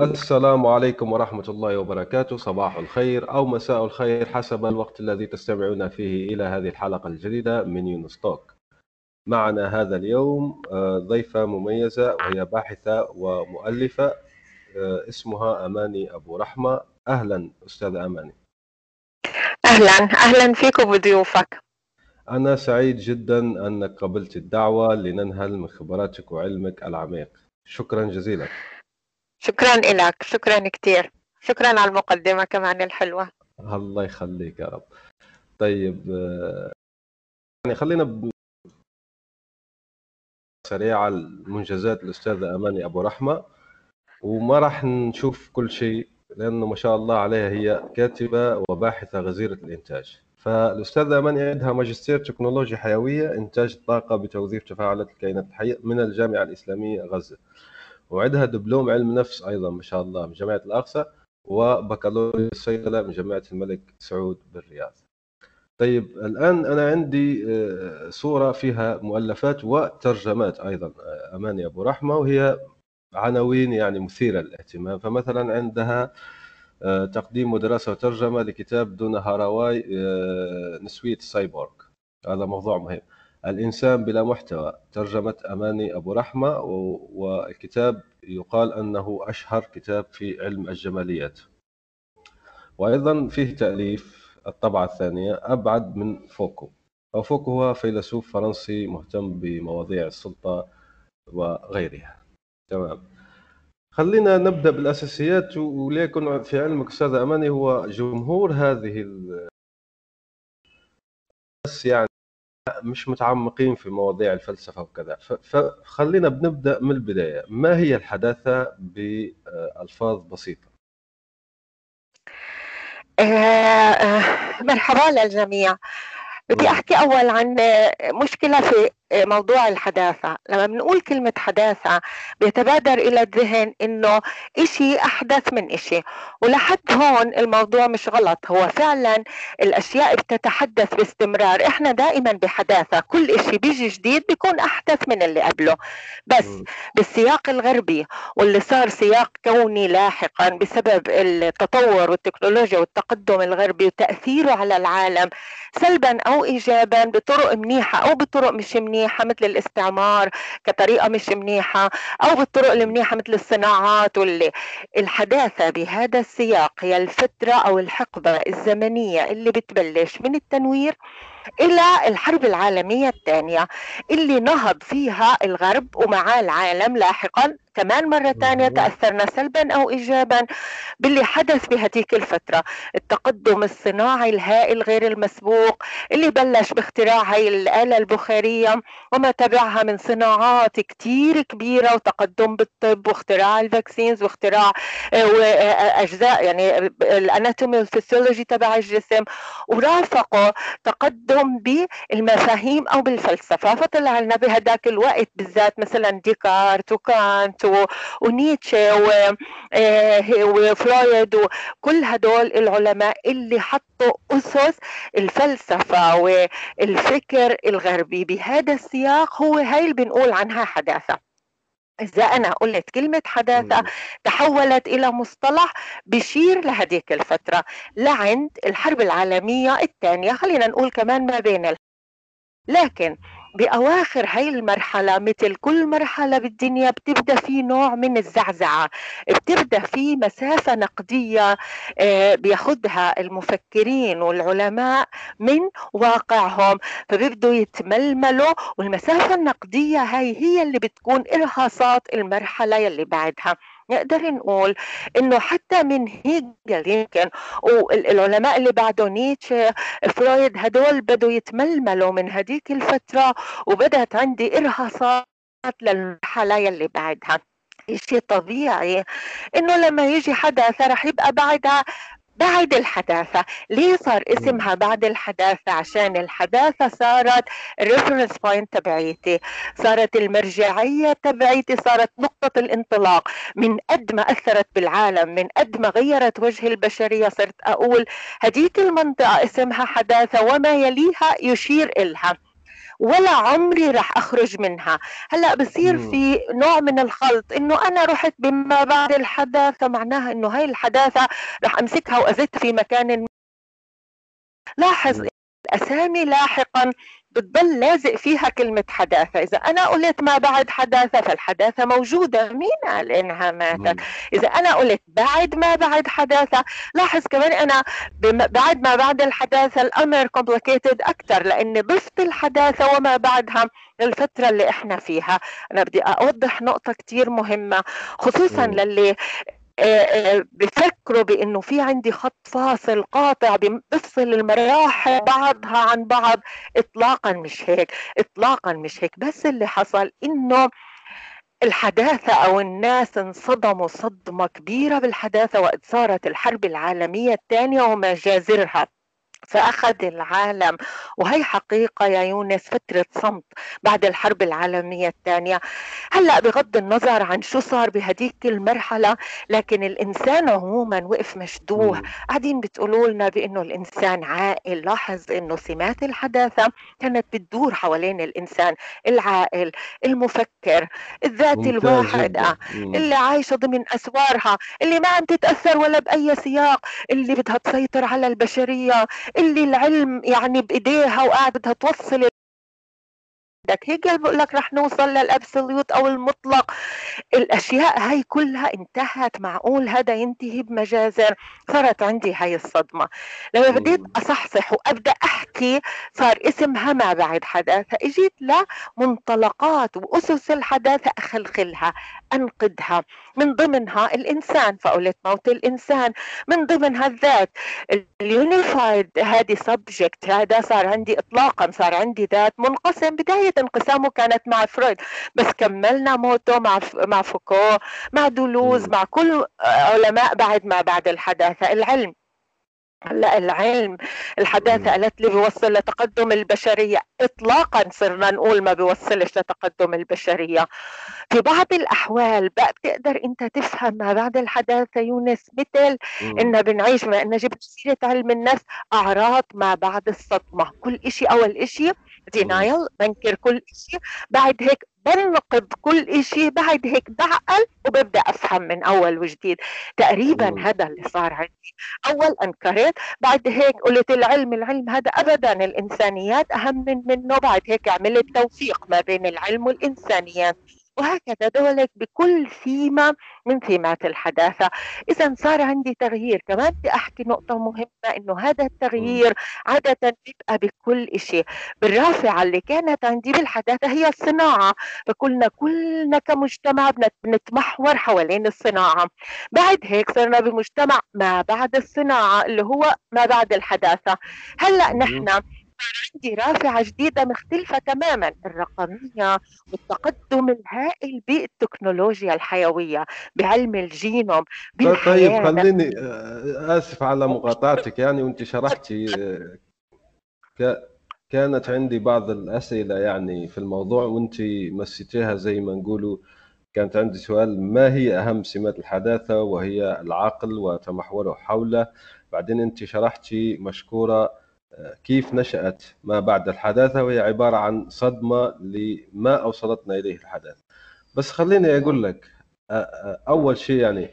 السلام عليكم ورحمة الله وبركاته. صباح الخير أو مساء الخير حسب الوقت الذي تستمعون فيه إلى هذه الحلقة الجديدة من يونستوك معنا هذا اليوم آه، ضيفة مميزة وهي باحثة ومؤلفة آه، اسمها أماني أبو رحمة. أهلا أستاذة أماني. أهلا. أهلا فيك وبضيوفك أنا سعيد جدا أنك قبلت الدعوة لننهل من خبراتك وعلمك العميق. شكرا جزيلا. شكرا لك شكرا كثير شكرا على المقدمة كمان الحلوة. الله يخليك يا رب. طيب يعني خلينا ب... سريعة المنجزات الأستاذة أماني أبو رحمة. وما راح نشوف كل شيء لأنه ما شاء الله عليها هي كاتبة وباحثة غزيرة الإنتاج. فالأستاذة أماني عندها ماجستير تكنولوجيا حيوية إنتاج الطاقة بتوظيف تفاعلات الكائنات الحية من الجامعة الإسلامية غزة. وعندها دبلوم علم نفس أيضا ما شاء الله من جامعة الأقصى وبكالوريوس صيدله من جامعة الملك سعود بالرياض. طيب الآن أنا عندي آه، صورة فيها مؤلفات وترجمات أيضا آه، أماني أبو رحمة وهي عناوين يعني مثيرة للاهتمام. فمثلا عندها آه، تقديم ودراسة وترجمة لكتاب دونا هاراواي نسوية السايبورغ هذا موضوع مهم. الإنسان بلا محتوى. ترجمة أماني أبو رحمة والكتاب يقال أنه أشهر كتاب في علم الجماليات. وأيضا فيه تأليف الطبعة الثانية أبعد من فوكو. أو فوكو هو فيلسوف فرنسي مهتم بمواضيع السلطة وغيرها. تمام. خلينا نبدأ بالأساسيات وليكن في علمك أستاذ أماني هو جمهور هذه بس يعني مش متعمقين في مواضيع الفلسفة وكذا. فخلينا بنبدأ من البداية. ما هي الحداثة بألفاظ بسيطة؟ آه، آه، مرحبا للجميع. بدي أحكي أول عن مشكلة في موضوع الحداثة. لما بنقول كلمة حداثة بيتبادر إلى الذهن إنه إشي أحدث من إشي. ولحد هون الموضوع مش غلط. هو فعلا الأشياء بتتحدث باستمرار. إحنا دائما بحداثة. كل إشي بيجي جديد بيكون أحدث من اللي قبله. بس بالسياق الغربي واللي صار سياق كوني لاحقا بسبب التطور والتكنولوجيا والتقدم الغربي وتأثيره على العالم سلبا أو إيجابا بطرق منيحة أو بطرق مش منيحة. منيحة مثل الاستعمار كطريقة مش منيحة أو بالطرق المنيحة مثل الصناعات واللي الحداثة بهذا السياق هي الفترة أو الحقبة الزمنية اللي بتبلش من التنوير إلى الحرب العالمية الثانية اللي نهض فيها الغرب ومعاه العالم لاحقا. كمان مرة ثانية تأثرنا سلبا أو إيجابا باللي حدث بهذيك الفترة. التقدم الصناعي الهائل غير المسبوق اللي بلش باختراع هاي الآلة البخارية وما تبعها من صناعات كتير كبيرة وتقدم بالطب واختراع الفاكسينز واختراع آه، آه، أجزاء يعني ال anatomy وال physiology تبع الجسم. ورافقه تقدم بالمفاهيم أو بالفلسفة. فطلع لنا بهداك الوقت بالذات مثلا ديكارت وكانت ونيتشه آه، وفرويد وكل هدول العلماء اللي حطوا أسس الفلسفة والفكر الغربي. بهذا السياق هو هاي اللي بنقول عنها حداثة. إذا أنا قلت كلمة حداثة تحولت إلى مصطلح بشير لهذيك الفترة لعند الحرب العالمية الثانية. خلينا نقول كمان ما بين لكن بأواخر هاي المرحلة مثل كل مرحلة بالدنيا بتبدأ في نوع من الزعزعة بتبدأ في مسافة نقدية آه، بياخدها المفكرين والعلماء من واقعهم فبيبدوا يتململوا والمسافة النقدية هاي هي اللي بتكون إرهاصات المرحلة يلي بعدها. نقدر نقول إنه حتى من هيجل يمكن والعلماء اللي بعده نيتشه فرويد هدول بدوا يتململوا من هديك الفترة وبدت عندي إرهاصات للمرحلة يلي بعدها. شيء طبيعي إنه لما يجي حدث رح يبقى بعدها بعد الحداثة. ليه صار اسمها بعد الحداثة؟ عشان الحداثة صارت ال reference point تبعيتي. صارت المرجعية تبعيتي صارت نقطة الانطلاق. من قد ما أثرت بالعالم من قد ما غيرت وجه البشرية صرت أقول هديك المنطقة اسمها حداثة وما يليها يشير إلها. ولا عمري رح أخرج منها. هلأ بصير في نوع من الخلط إنه أنا رحت بما بعد الحداثة معناها إنه هاي الحداثة رح أمسكها وأزت في مكان لاحظ الاسامي لاحقا بتضل لازق فيها كلمة حداثة. إذا أنا قلت ما بعد حداثة فالحداثة موجودة. مين قال إنها ماتت؟ إذا أنا قلت بعد ما بعد حداثة لاحظ كمان أنا بعد ما بعد الحداثة الأمر complicated أكثر لأن ضفت الحداثة وما بعدها للفترة اللي إحنا فيها. أنا بدي أوضح نقطة كتير مهمة خصوصا للي بفكروا بإنه في عندي خط فاصل قاطع بفصل المراحل بعضها عن بعض. اطلاقا مش هيك اطلاقا مش هيك. بس اللي حصل إنه الحداثة أو الناس انصدموا صدمة كبيرة بالحداثة وقت صارت الحرب العالمية الثانية ومجازرها فأخذ العالم. وهي حقيقة يا يونس فترة صمت بعد الحرب العالمية الثانية. هلأ بغض النظر عن شو صار بهديك المرحلة لكن الإنسان عموما وقف مشدوه. قاعدين بتقولوا لنا بأنه الإنسان عاقل لاحظ أنه سمات الحداثة كانت بتدور حوالين الإنسان العاقل المفكر الذاتي الواحدة اللي عايشة ضمن أسوارها اللي ما عم تتأثر ولا بأي سياق اللي بدها تسيطر على البشرية اللي العلم يعني بإيديها وقاعدة بدها توصل بدك هيك بقول لك رح نوصل للأبسوليوت أو المطلق. الأشياء هاي كلها انتهت معقول هذا ينتهي بمجازر؟ صارت عندي هاي الصدمة. لما بديت أصحصح وأبدأ أحكي صار اسمها ما بعد حداثة. إجيت لمنطلقات وأسس الحداثة أخلخلها. انقدها من ضمنها الإنسان فقلت موت الإنسان. من ضمنها الذات. ال unified هذه subject هذا صار عندي اطلاقا صار عندي ذات منقسم. بداية انقسامه كانت مع فرويد. بس كملنا موته مع مع فوكو مع دولوز مع كل علماء بعد ما بعد الحداثة. العلم هلا العلم الحداثة قالت لي بيوصل لتقدم البشرية. إطلاقا صرنا نقول ما بيوصلش لتقدم البشرية. في بعض الأحوال بقى بتقدر أنت تفهم ما بعد الحداثة يونس مثل إن بنعيش ما إن جبت سيرة علم النفس أعراض ما بعد الصدمة. كل إشي أول إشي دينايل بنكر كل شيء بعد هيك بنقد كل شيء بعد هيك بعقل وببدأ أفهم من أول وجديد. تقريبا هذا اللي صار عندي. أول انكرت بعد هيك قلت العلم العلم هذا ابدا الإنسانيات أهم من منه. بعد هيك عملت توفيق ما بين العلم والإنسانيات. وهكذا دولك بكل سيمة من سمات الحداثة. إذا صار عندي تغيير كمان بدي أحكي نقطة مهمة إنه هذا التغيير عادة بيبقى بكل شيء بالرافعة اللي كانت عندي بالحداثة هي الصناعة. فكلنا كلنا كمجتمع بنتمحور حوالين الصناعة. بعد هيك صرنا بمجتمع ما بعد الصناعة اللي هو ما بعد الحداثة. هلأ نحن عندي رافعة جديدة مختلفة تماما الرقمية والتقدم الهائل بالتكنولوجيا الحيوية بعلم الجينوم طيب, طيب خليني آه، آسف على مقاطعتك يعني وأنت شرحتي آه، كانت عندي بعض الأسئلة يعني في الموضوع وأنت مسيتيها زي ما نقولوا. كانت عندي سؤال ما هي أهم سمات الحداثة وهي العقل وتمحوره حوله؟ بعدين أنت شرحتي مشكورة كيف نشأت ما بعد الحداثة؟ وهي عبارة عن صدمة لما أوصلتنا إليه الحداثة. بس خليني أقول لك أول شيء يعني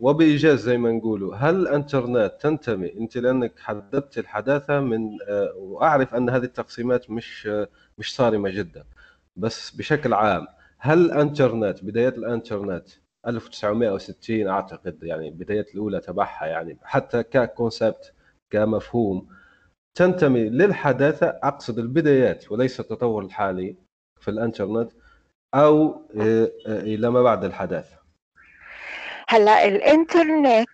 وبإيجاز زي ما نقولوا هل الإنترنت تنتمي؟ أنت لأنك حددت الحداثة من وأعرف أن هذه التقسيمات مش مش صارمة جدا. بس بشكل عام هل الإنترنت بدايات الإنترنت 1960 أعتقد يعني بدايات الأولى تبعها يعني حتى ككونسبت كمفهوم. تنتمي للحداثة أقصد البدايات وليس التطور الحالي في الإنترنت أو آه، آه، إلى ما بعد الحداثة. هلا الإنترنت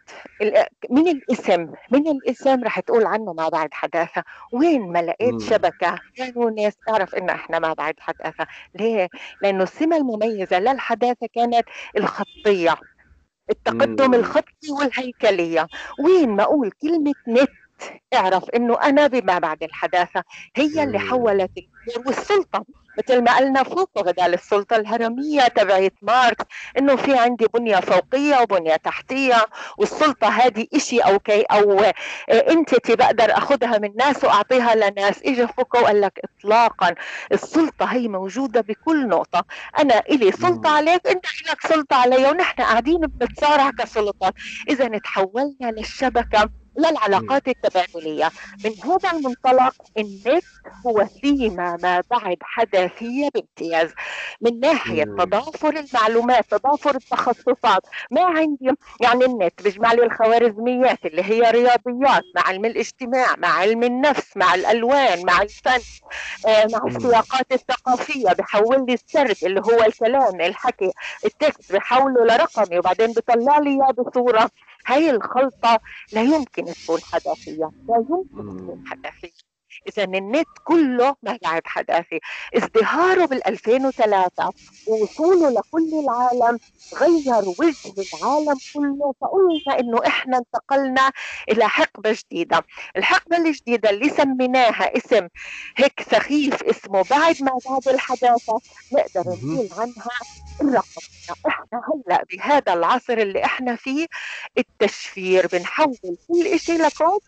من الاسم من الاسم رح تقول عنه ما بعد حداثة. وين ما لقيت شبكة؟ كانوا ناس تعرف إنه إحنا ما بعد حداثة. ليه؟ لأنه السمة المميزة للحداثة كانت الخطية التقدم الخطي والهيكلية. وين ما أقول كلمة نت اعرف إنه أنا بما بعد الحداثة هي اللي حولت الأمور والسلطة. مثل ما قلنا فوق بدل السلطة الهرمية تبعت ماركس إنه في عندي بنية فوقية وبنية تحتية والسلطة هذه شيء أو key أو entity بقدر أخذها من ناس وأعطيها لناس. اجى فوكو وقال لك اطلاقا السلطة هي موجودة بكل نقطة. أنا إلي سلطة عليك إنت لك سلطة علي ونحن قاعدين بنتصارع كسلطات. إذا تحولنا للشبكة. للعلاقات التبادلية. من هذا المنطلق النت هو سيما ما بعد حداثية بامتياز. من ناحية تضافر المعلومات تضافر التخصصات. ما عندي؟ يعني النت بيجمع لي الخوارزميات اللي هي رياضيات مع علم الاجتماع مع علم النفس مع الألوان مع الفن. آه، مع السياقات الثقافية. بحول لي السرد اللي هو الكلام الحكي التكست بحوله لرقمي وبعدين بيطلع لي إياه بصورة. هاي الخلطة لا يمكن تكون حداثية لا يمكن تكون حداثية إذا النت كله بعد حداثي. ازدهاره بال 2003 ووصوله لكل العالم غير وجه العالم كله فقلنا إنه إحنا انتقلنا إلى حقبة جديدة. الحقبة الجديدة اللي سميناها اسم هيك سخيف اسمه بعد ما بعد الحداثة نقدر نقول عنها الرقم إحنا هلا بهذا العصر اللي إحنا فيه التشفير. بنحول كل شيء لكود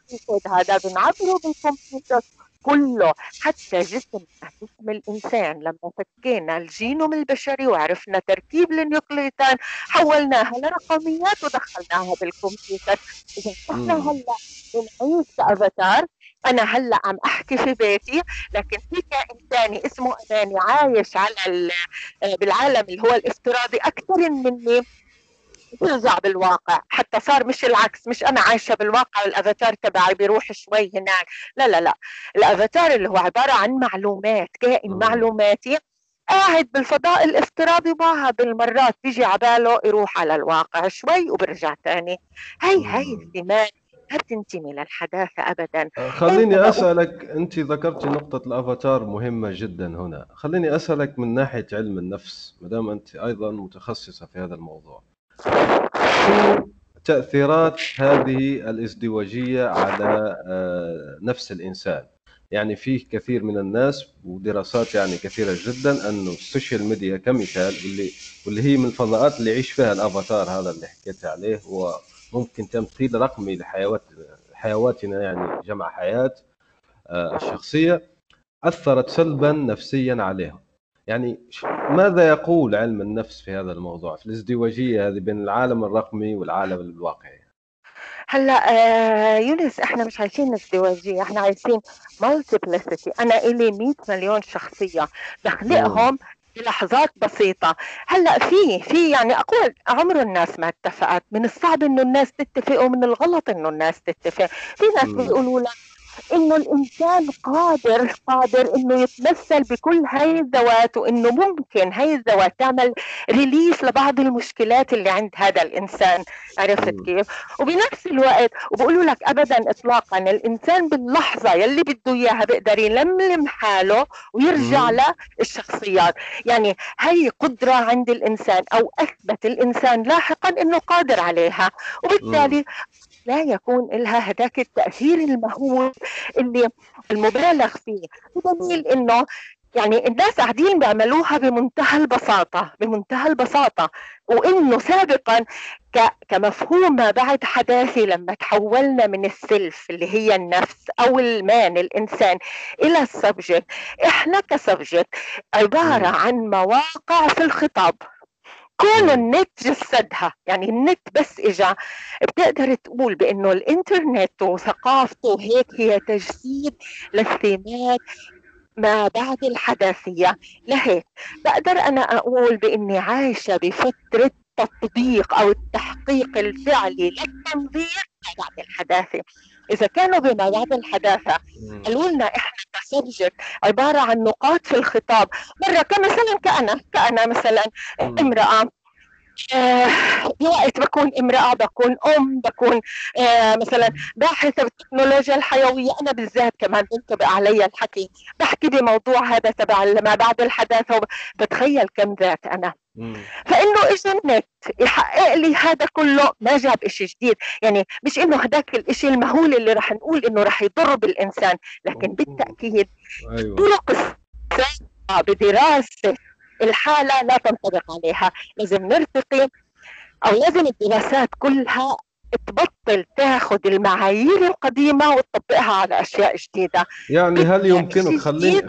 هذا بنعبره بالكمبيوتر كله. حتى جسم جسم الإنسان. لما فكينا الجينوم البشري وعرفنا تركيب ال nucleotide حولناها لرقميات ودخلناها بالكمبيوتر. إذا إحنا هلأ بنعيش كأفاتار أنا هلأ عم أحكي في بيتي لكن في كائن ثاني اسمه اماني عايش على بالعالم اللي هو الافتراضي أكثر مني. بيرجع بالواقع حتى صار مش العكس مش أنا عايشة بالواقع والأفاتار تبعي بيروح شوي هناك. لا لا لا الأفاتار اللي هو عبارة عن معلومات كائن معلوماتي قاعد بالفضاء الافتراضي بعض المرات بيجي عباله يروح على الواقع شوي وبرجع تاني. هي هي الثمان ما بتنتمي للحداثة أبدا؟ آه، خليني أسألك أنت ذكرتي نقطة الأفاتار مهمة جدا هنا. خليني أسألك من ناحية علم النفس مدام أنت أيضا متخصصة في هذا الموضوع. تأثيرات هذه الإزدواجية على آه، نفس الإنسان؟ يعني فيه كثير من الناس ودراسات يعني كثيرة جدا أنه السوشيال ميديا كمثال واللي واللي هي من الفضاءات اللي يعيش فيها الأفاتار هذا اللي حكيت عليه هو ممكن تمثيل رقمي لحيوات حيواتنا يعني جمع حياة آه، الشخصية أثرت سلبا نفسيا عليهم. يعني ماذا يقول علم النفس في هذا الموضوع في الازدواجية هذه بين العالم الرقمي والعالم الواقعي؟ هلا آه يونس إحنا مش عايشين ازدواجية إحنا عايشين multiplicity أنا إلي 100 مليون شخصية بخلقهم بلحظات بسيطة. هلأ في في يعني أقول عمر الناس ما اتفقت من الصعب إنه الناس تتفق ومن الغلط إنه الناس تتفق. في ناس بيقولوا لك إنه الإنسان قادر قادر إنه يتمثل بكل هاي الذوات وإنه ممكن هاي الذوات تعمل ريليف لبعض المشكلات اللي عند هذا الإنسان. عرفت كيف؟ وبنفس الوقت وبقولوا لك ابدا اطلاقا الإنسان باللحظة يلي بده إياها بيقدر يلملم حاله ويرجع للشخصيات. يعني هي قدرة عند الإنسان أو أثبت الإنسان لاحقا إنه قادر عليها. وبالتالي لا يكون لها هذاك التأثير المهول اللي المبالغ فيه. بدليل إنه يعني الناس قاعدين بيعملوها بمنتهى البساطة بمنتهى البساطة. وإنه سابقا كمفهوم ما بعد حداثي لما تحولنا من ال self اللي هي النفس أو ال man الإنسان إلى ال subject. إحنا ك subject عبارة عن مواقع في الخطاب. كون النت جسدها. يعني النت بس إجا. بتقدر تقول بأنه الإنترنت وثقافته هيك هي تجسيد للسمات ما بعد الحداثية. لهيك بقدر أنا أقول بإني عايشة بفترة تطبيق أو التحقيق الفعلي للتنظير ما بعد الحداثة. إذا كانوا بما بعد الحداثة قالوا لنا إحنا كسبجكت عبارة عن نقاط في الخطاب. مرة كمثلا كأنا كأنا مثلا امرأة آه بوقت بكون امرأة بكون أم بكون آه مثلا باحثة بالتكنولوجيا الحيوية. أنا بالذات كمان بنطبق علي الحكي. بحكي بموضوع هذا تبع ما بعد الحداثة بتخيل كم ذات أنا. فإنه اجى النت يحقق لي هذا كله ما جاب شيء جديد. يعني مش إنه هذاك الشيء المهول اللي رح نقول إنه رح يضر بالإنسان لكن بالتأكيد أيوة. طرق بدراسة الحالة لا تنطبق عليها. لازم نرتقي أو لازم الدراسات كلها تبطل تاخذ المعايير القديمة وتطبقها على أشياء جديدة. يعني هل يعني يمكنك خليني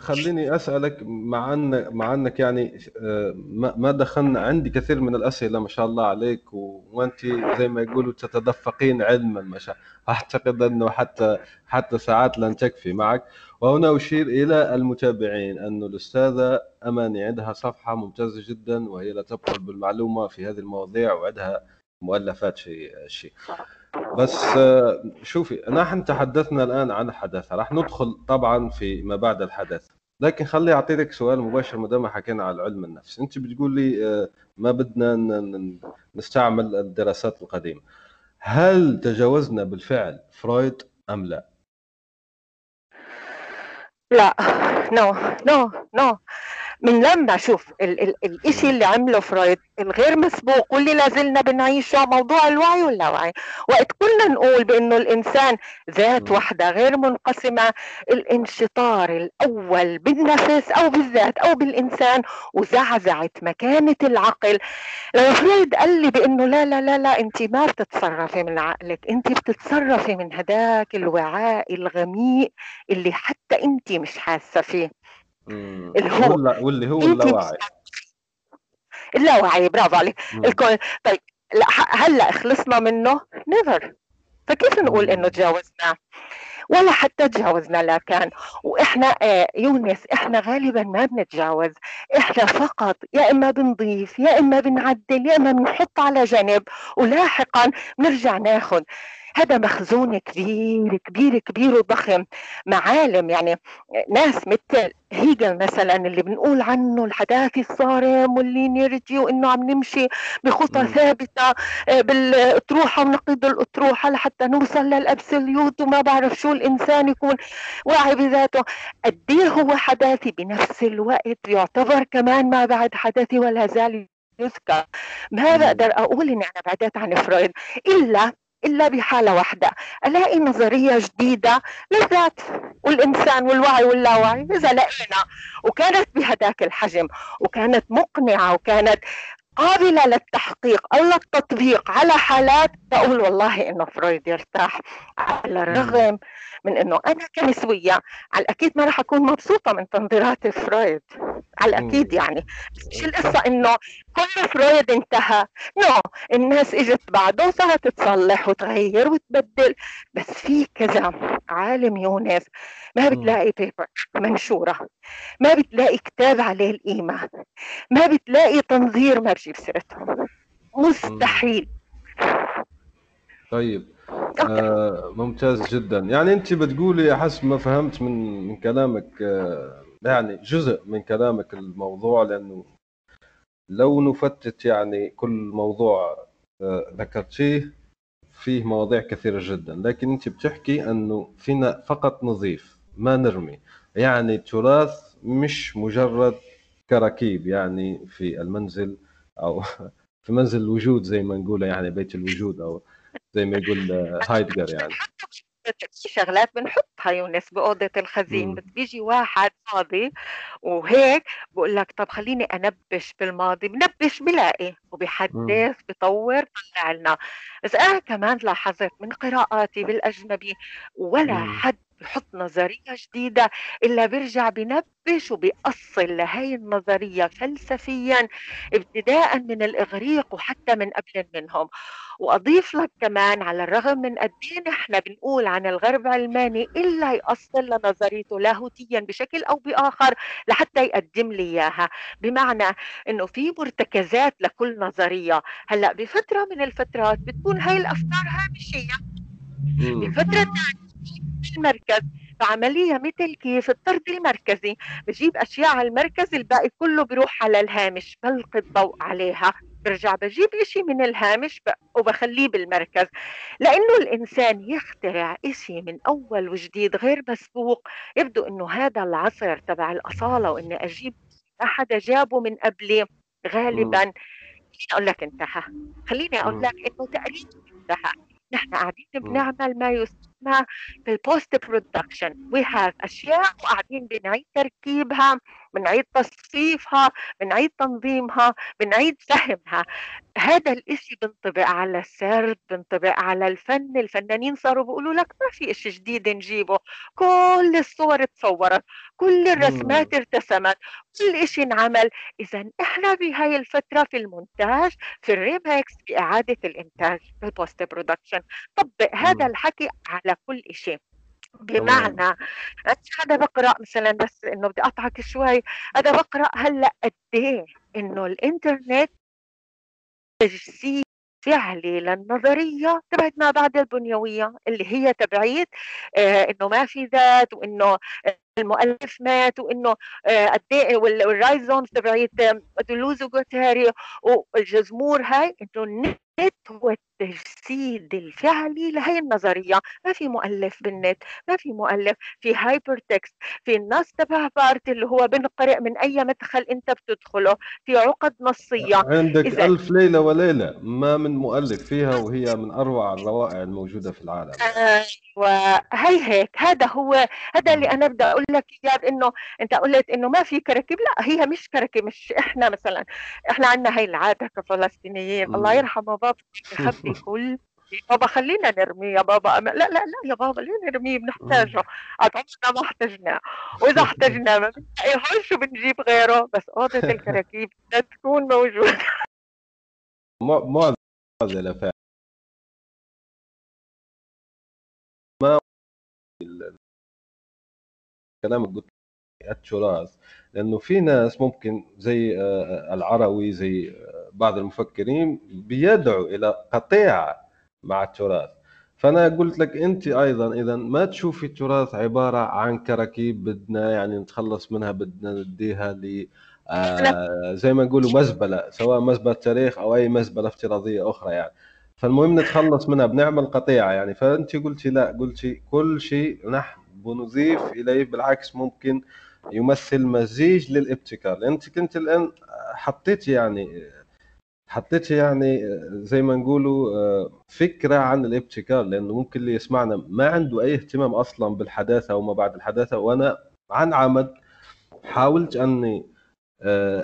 خليني أسألك مع ان مع أنك يعني آه، ما دخلنا عندي كثير من الأسئلة ما شاء الله عليك وأنت زي ما يقولوا تتدفقين علما ما شاء أعتقد أنه حتى حتى ساعات لن تكفي معك. وهنا أشير إلى المتابعين انه الأستاذة أماني عندها صفحة ممتازة جدا وهي لا تبخل بالمعلومة في هذه المواضيع وعندها مؤلفات شيء شيء. بس شوفي نحن تحدثنا الآن عن الحداثة. راح ندخل طبعا في ما بعد الحداثة. لكن خلي أعطيك سؤال مباشر ما دام حكينا على علم النفس. أنت بتقول لي آه، ما بدنا نستعمل الدراسات القديمة. هل تجاوزنا بالفعل فرويد أم لا؟ لا. no no no من لما شوف ال ال الإشي اللي عمله فرويد الغير مسبوق واللي لازلنا بنعيشه موضوع الوعي واللاوعي وقت كنا نقول بإنه الإنسان ذات وحدة غير منقسمة الانشطار الأول بالنفس أو بالذات أو بالإنسان وزعزعت مكانة العقل. لما فرويد قال لي بإنه لا لا لا لا انت ما بتتصرفي من عقلك انت بتتصرفي من هداك الوعاء الغميق اللي حتى انت مش حاسة فيه. اللي هو واللي هو اللاوعي اللاوعي برافو عليك. الكون طيب لا هلا خلصنا منه. نيفر فكيف نقول إنه تجاوزنا؟ ولا حتى تجاوزنا لا كان. وإحنا آه يونس إحنا غالبا ما بنتجاوز. إحنا فقط يا إما بنضيف يا إما بنعدل يا إما بنحط على جنب. ولاحقا بنرجع ناخذ. هذا مخزون كبير كبير كبير وضخم. معالم يعني ناس مثل هيجل مثلا اللي بنقول عنه الحداثي الصارم وال linear وإنه عم نمشي بخطى. ثابتة آه، بالأطروحة ونقيض الأطروحة لحتى نوصل لل absolute وما بعرف شو الإنسان يكون واعي بذاته. قد إيه هو حداثي بنفس الوقت؟ يعتبر كمان ما بعد حداثي ولا زال يذكر. ما بقدر أقول إني أنا بعدت عن فرويد؟ إلا إلا بحالة واحدة ألاقي نظرية جديدة للذات والإنسان والوعي واللاوعي إذا لقينا وكانت بهداك الحجم وكانت مقنعة وكانت قابلة للتحقيق أو للتطبيق على حالات بقول والله إنه فرويد يرتاح على الرغم من إنه أنا كنسوية على الأكيد ما راح أكون مبسوطة من تنظيرات فرويد. على الاكيد يعني. مش القصة إنه كل فرويد انتهى. no no. الناس إجت بعده وصارت تصلح وتغير وتبدل. بس في كذا عالم يونس ما بتلاقي paper منشورة. ما بتلاقي كتاب عليه القيمه ما بتلاقي تنظير ما بجيب سيرتهم. مستحيل. طيب. آه ممتاز جدا. يعني أنت بتقولي حسب ما فهمت من من كلامك آه يعني جزء من كلامك الموضوع لأنه لو نفتت يعني كل موضوع آه ذكرتيه فيه مواضيع كثيرة جدا. لكن أنت بتحكي أنه فينا فقط نضيف ما نرمي. يعني التراث مش مجرد كراكيب يعني في المنزل أو في منزل الوجود زي ما نقول يعني بيت الوجود أو زي ما يقول هايدجر يعني. في شغلات بنحطها يونس بأوضة الخزين بس بيجي واحد فاضي وهيك بقول لك طب خليني أنبش بالماضي بنبش بلاقي وبحدث بطور طلع لنا. بس أنا كمان لاحظت من قراءاتي بالأجنبي ولا. حد بحط نظرية جديدة إلا بيرجع بنبش وبيأصل لهي النظرية فلسفيا ابتداء من الإغريق وحتى من قبل منهم. وأضيف لك كمان على الرغم من قد إيه نحن بنقول عن الغرب علماني إلا يأصل لنظريته لاهوتيا بشكل أو بآخر لحتى يقدم لي إياها. بمعنى إنه في مرتكزات لكل نظرية. هلأ بفترة من الفترات بتكون هاي الأفكار هامشية. بفترة ثانية المركز. فعملية مثل كيف الطرد المركزي. بجيب أشياء على المركز الباقي كله بيروح على الهامش. بلقي الضوء عليها. برجع بجيب إشي من الهامش وبخليه بالمركز. لأنه الإنسان يخترع إشي من أول وجديد غير مسبوق. يبدو أنه هذا العصر تبع الأصالة وإني أجيب أحد جابه من قبلي. غالبا أقول لك انتهى. خليني أقول لك إنه تقريبا انتهى. نحن قاعدين بنعمل ما يسمى في ال post production we have أشياء وقاعدين بنعيد تركيبها بنعيد تصفيفها بنعيد تنظيمها بنعيد فهمها هذا الإشي بنطبق على السرد بنطبق على الفن. الفنانين صاروا بيقولوا لك ما في إشي جديد نجيبه. كل الصور تصورت كل الرسمات ارتسمت كل إشي انعمل. إذا إحنا بهاي الفترة في المونتاج في الريمكس في إعادة الإنتاج في ال post production طبق هذا الحكي على كل شيء بمعنى هذا بقرأ مثلا بس إنه بدي اقطعك شوي. هذا بقرأ هلأ قد إيه إنه الإنترنت تجسيد فعلي للنظرية تبعت ما بعد البنيوية اللي هي تبعيت آه إنه ما في ذات وإنه المؤلف مات وإنه آه قد إيه وال rhizomes تبعيت دولوز وجوتاري والجذمور هاي إنه النت هو التجسيد الفعلي لهي النظرية. ما في مؤلف بالنت ما في مؤلف في hypertext في النص تبع بارت اللي هو بنقرأ من أي مدخل أنت بتدخله في عقد نصية. عندك إذا ألف ليلة وليلة ما من مؤلف فيها وهي من أروع الروائع الموجودة في العالم. وهي هيك. هذا هو هذا اللي أنا بدي أقول لك إياه إنه أنت قلت إنه ما في كركب لا هي مش كركب مش إحنا مثلا إحنا عندنا هاي العادة كفلسطينيين الله يرحمه بابا يخبي كل بابا خلينا نرميه يا بابا لا لا لا يا بابا ليه نرميه بنحتاجه عمرنا ما احتجناه وإذا احتجناه ما بنلاقيهوش وبنجيب غيره بس أوضة الكراكيب لا تكون موجودة. معضلة فعلا. ما كلامك قلت التراث لأنه في ناس ممكن زي العروي زي بعض المفكرين بيدعوا إلى قطيعة مع التراث فأنا قلت لك أنت أيضا إذا ما تشوفي التراث عبارة عن كراكيب بدنا يعني نتخلص منها بدنا نديها ل آه زي ما نقولوا مزبله سواء مزبله تاريخ أو أي مزبله افتراضية أخرى يعني. فالمهم نتخلص منها بنعمل قطيعة يعني. فأنت قلتي لا قلتي كل شيء نحن بنضيف إليه بالعكس ممكن يمثل مزيج للإبتكار. أنت كنت الآن حطيت يعني حطيت يعني زي ما نقولوا فكرة عن الإبتكار. لأنه ممكن اللي يسمعنا ما عنده أي اهتمام أصلا بالحداثة وما بعد الحداثة. وأنا عن عمد حاولت أني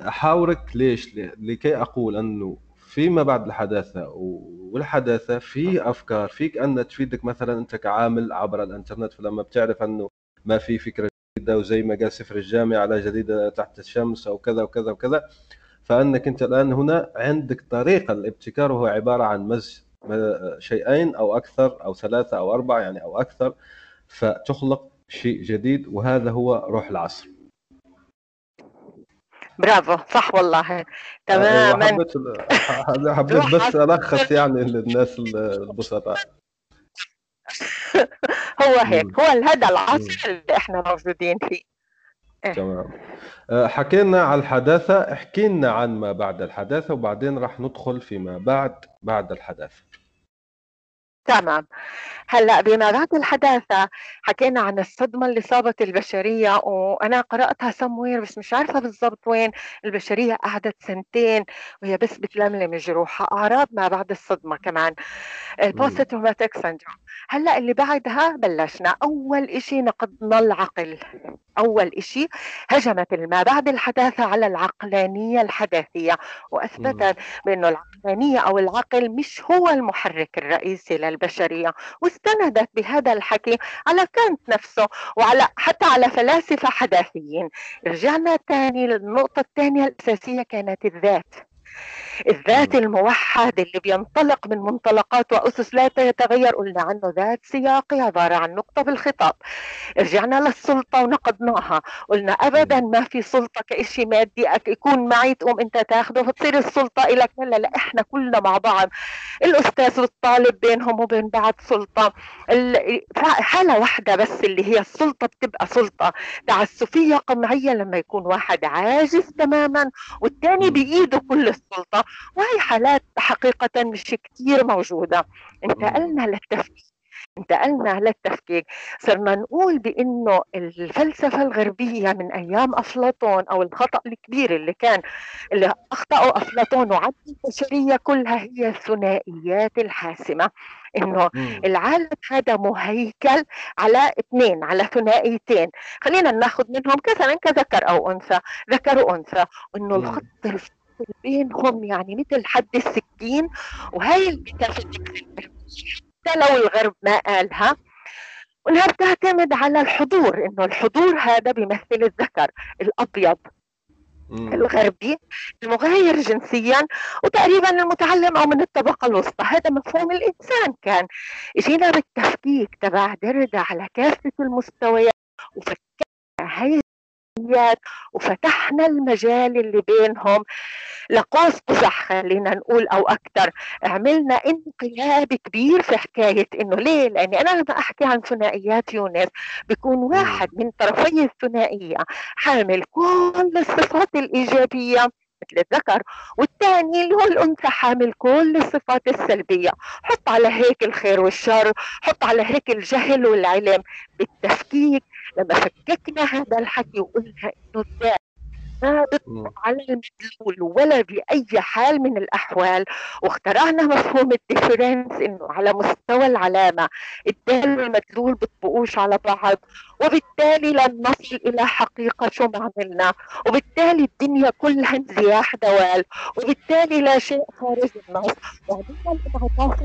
أحاورك ليش؟ لكي أقول أنه فيما بعد الحداثة والحداثة في أفكار فيك أن تفيدك مثلا أنت كعامل عبر الإنترنت فلما بتعرف أنه ما في فكرة جديدة وزي ما قال سفر الجامعة على جديده تحت الشمس أو كذا وكذا وكذا فأنك أنت الآن هنا عندك طريقة الابتكار وهو عبارة عن مزج شيئين أو أكثر أو ثلاثة أو أربعة يعني أو أكثر فتخلق شيء جديد وهذا هو روح العصر. برافو صح والله. تماما. حبيت حبيت بس ألخص يعني للناس البسطاء. هو هيك هو هذا العصر اللي إحنا موجودين فيه. تمام. حكينا على الحداثة احكي لنا عن ما بعد الحداثة وبعدين راح ندخل فيما بعد بعد الحداثة. تمام. هلأ بما بعد الحداثة حكينا عن الصدمة اللي صابت البشرية وأنا قرأتها سموير بس مش عارفة بالضبط وين. البشرية قعدت سنتين وهي بس بتلملم جروحها. أعراض ما بعد الصدمة كمان. ال post traumatic syndrome هلأ اللي بعدها بلشنا. أول إشي نقضنا العقل أول إشي هجمت ما بعد الحداثة على العقلانية الحداثية. وأثبتت بأنه العقلانية أو العقل مش هو المحرك الرئيسي للبشرية واستندت بهذا الحكي على كانت نفسه وعلى حتى على فلاسفة حداثيين. رجعنا تاني للنقطة الثانية الأساسية كانت الذات. الذات الموحد اللي بينطلق من منطلقات وأسس لا تتغير. قلنا عنه ذات سياقي عبارة عن نقطة بالخطاب رجعنا للسلطة ونقضناها قلنا أبدا ما في سلطة كإشي مادي يكون معي تقوم أنت تاخده فتصير السلطة إلك. لا لا إحنا كلنا مع بعض. الأستاذ والطالب بينهم وبين بعض سلطة. حالة واحدة بس اللي هي السلطة بتبقى سلطة. تعسفية قمعية لما يكون واحد عاجز تماما والتاني بإيده كل السلطة. وهي حالات حقيقة مش كتير موجودة. انتقلنا للتفكير. انتقلنا للتفكيك صرنا نقول بإنه الفلسفة الغربية من أيام أفلاطون أو الخطأ الكبير اللي كان اللي أخطأه أفلاطون وعد البشرية كلها هي الثنائيات الحاسمة. إنه العالم هذا مهيكل على اثنين على ثنائيتين. خلينا ناخذ منهم مثلا كذكر أو أنثى ذكر وانثى وانه الخط بينهم يعني مثل حد السكين وهي الميتافيزيكس حتى لو الغرب ما قالها وإنها بتعتمد على الحضور إنه الحضور هذا بيمثل الذكر الأبيض الغربي المغاير جنسيا وتقريبا المتعلم أو من الطبقة الوسطى. هذا مفهوم الإنسان كان. إجينا بالتفكيك تبع دردا على كافة المستويات وفكرنا هاي وفتحنا المجال اللي بينهم. لقوس قزح خلينا نقول أو أكثر عملنا انقلاب كبير في حكاية إنه ليه؟ لأني أنا لما أحكي عن ثنائيات يونس بيكون واحد من طرفي الثنائية حامل كل الصفات الإيجابية مثل الذكر والثاني اللي هو الأنثى حامل كل الصفات السلبية. حط على هيك الخير والشر حط على هيك الجهل والعلم. بالتفكيك لما فككنا هذا الحكي وقلنا إنه ما بيطلق على المدلول ولا بأي حال من الأحوال واخترعنا مفهوم الديفرنس إنه على مستوى العلامة الدال والمدلول بيطبقوش على بعض وبالتالي لن نصل إلى حقيقة شو ما عملنا وبالتالي الدنيا كلها انزياح دوال وبالتالي لا شيء خارج النص. وعندنا الانعطاف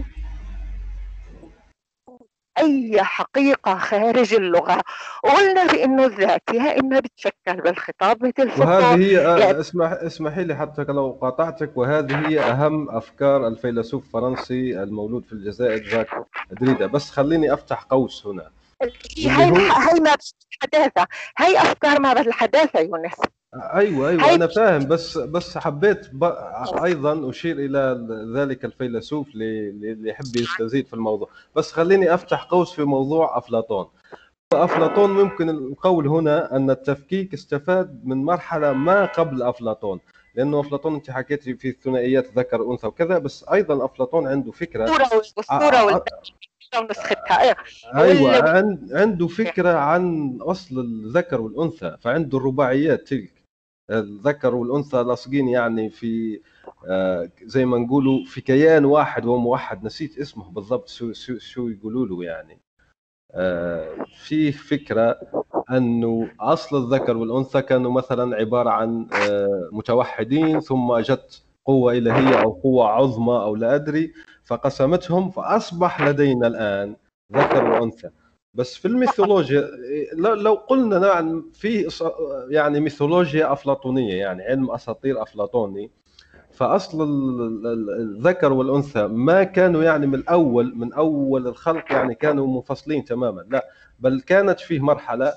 أي حقيقة خارج اللغة. وقلنا بأنه الذات يا إما بتشكل بالخطاب مثل وهذه هي آه، يعني اسمح اسمحي لي حتى لو قاطعتك. وهذه هي أهم أفكار الفيلسوف الفرنسي المولود في الجزائر جاك دريدا بس خليني أفتح قوس هنا. هي هي ما الحداثة. هي أفكار ما بعد الحداثة يونس. أيوه أيوه أنا فاهم بس بس حبيت أيضا أشير إلى ذلك الفيلسوف اللي يحب يستزيد في الموضوع. بس خليني أفتح قوس في موضوع أفلاطون. أفلاطون ممكن القول هنا أن التفكيك استفاد من مرحلة ما قبل أفلاطون لأنه أفلاطون أنت حكيتي في الثنائيات ذكر أنثى وكذا بس أيضا أفلاطون عنده فكرة. والصورة ونسختها إيه. أيوه عنده فكرة عن أصل الذكر والأنثى فعنده الرباعيات تلك. الذكر والأنثى لاصقين يعني في آه، زي ما نقولوا في كيان واحد وموحد. نسيت اسمه بالضبط شو شو, شو يقولوا له يعني. آه، فيه فكرة أنه أصل الذكر والأنثى كانوا مثلا عبارة عن آه، متوحدين ثم جت قوة إلهية أو قوة عظمى أو لا أدري. فقسمتهم فأصبح لدينا الآن ذكر وأنثى. بس في الميثولوجيا لو قلنا نعم في يعني ميثولوجيا أفلاطونية يعني علم أساطير أفلاطوني فأصل الذكر والأنثى ما كانوا يعني من الأول من أول الخلق يعني كانوا منفصلين تماما لا بل كانت فيه مرحلة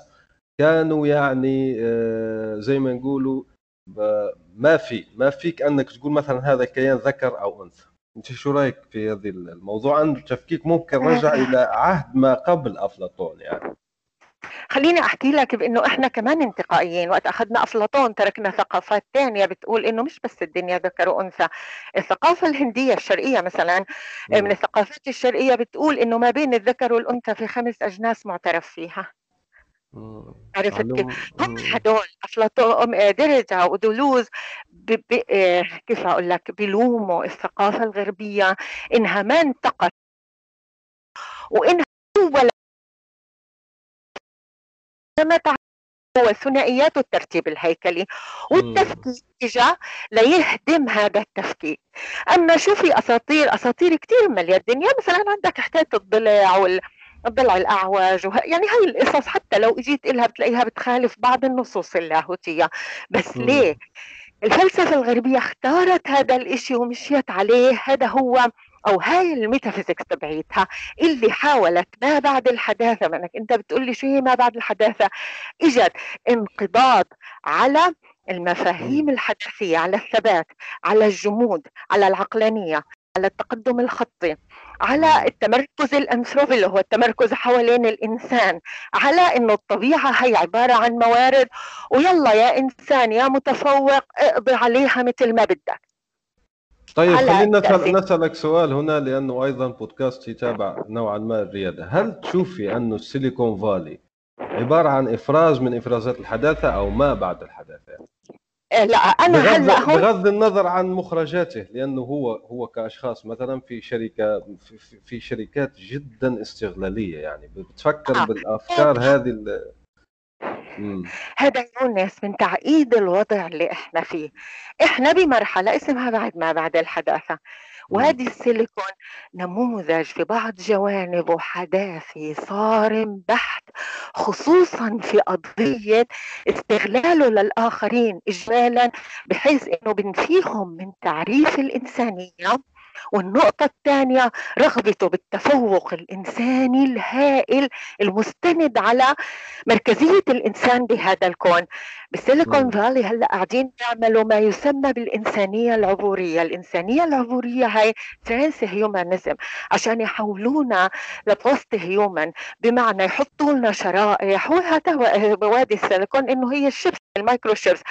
كانوا يعني آه، زي ما نقولوا ما في ما فيك أنك تقول مثلا هذا كيان ذكر أو أنثى. انت شو رأيك في هذه الموضوع؟ عن التفكيك ممكن رجع إلى عهد ما قبل أفلاطون يعني. خليني أحكي لك بإنه إحنا كمان انتقائيين. وقت أخذنا أفلاطون تركنا ثقافات ثانية بتقول إنه مش بس الدنيا ذكر وأنثى. الثقافة الهندية الشرقية مثلا من الثقافات الشرقية بتقول إنه ما بين الذكر والأنثى في خمس أجناس معترف فيها. عرفت كيف؟ هم هدول أفلاطون درجة ودولوز آه، كيف أقول لك بيلوموا الثقافة الغربية إنها ما انتقت وإنها ولا ما هو الثنائيات والترتيب الهيكلي. والتفكيك اجى ليهدم هذا التفكيك أما شو في أساطير أساطير كثير مليا الدنيا مثلا عندك حكايه الضلع وال الضلع الاعوج وه... يعني هاي القصص حتى لو إجيت لها بتلاقيها بتخالف بعض النصوص اللاهوتية. بس م. ليه؟ الفلسفة الغربية اختارت هذا الإشي ومشيت عليه. هذا هو أو هاي ال metaphysics تبعيتها اللي حاولت ما بعد الحداثة منك أنت بتقول لي شو هي ما بعد الحداثة؟ إجت انقضاض على المفاهيم الحداثية على الثبات على الجمود على العقلانية على التقدم الخطي. على التمركز الأنثروبي اللي هو التمركز حوالين الإنسان على إنه الطبيعة هي عبارة عن موارد ويلا يا إنسان يا متفوق اقضي عليها مثل ما بدك. طيب خلينا نسأل نسألك سؤال هنا لأنه أيضا بودكاست يتابع نوعا ما الريادة. هل تشوفي أن السيليكون فالي عبارة عن إفراز من إفرازات الحداثة أو ما بعد الحداثة؟ لا أنا بغض, هلأ بغض النظر عن مخرجاته لأنه هو هو كأشخاص مثلا في شركه في, في شركات جدا استغلالية يعني. بتفكر آه. بالأفكار هذه هذا يونس من تعقيد الوضع اللي إحنا فيه. إحنا بمرحلة اسمها بعد ما بعد الحداثة. وهذه السيليكون نموذج في بعض جوانبه حداثي صارم بحت خصوصا في قضية استغلاله للآخرين إجمالا بحيث أنه بنفيهم من تعريف الإنسانية. والنقطة الثانية رغبته بالتفوق الإنساني الهائل المستند على مركزية الإنسان بهذا الكون. بال Silicon Valley هلأ قاعدين يعملوا ما يسمى بالإنسانية العبورية. الإنسانية العبورية هاي transhumanism عشان يحولونا ل post human بمعنى يحطوا لنا شرائح وهذا بوادي السيليكون إنه هي ال chips ال micro chips.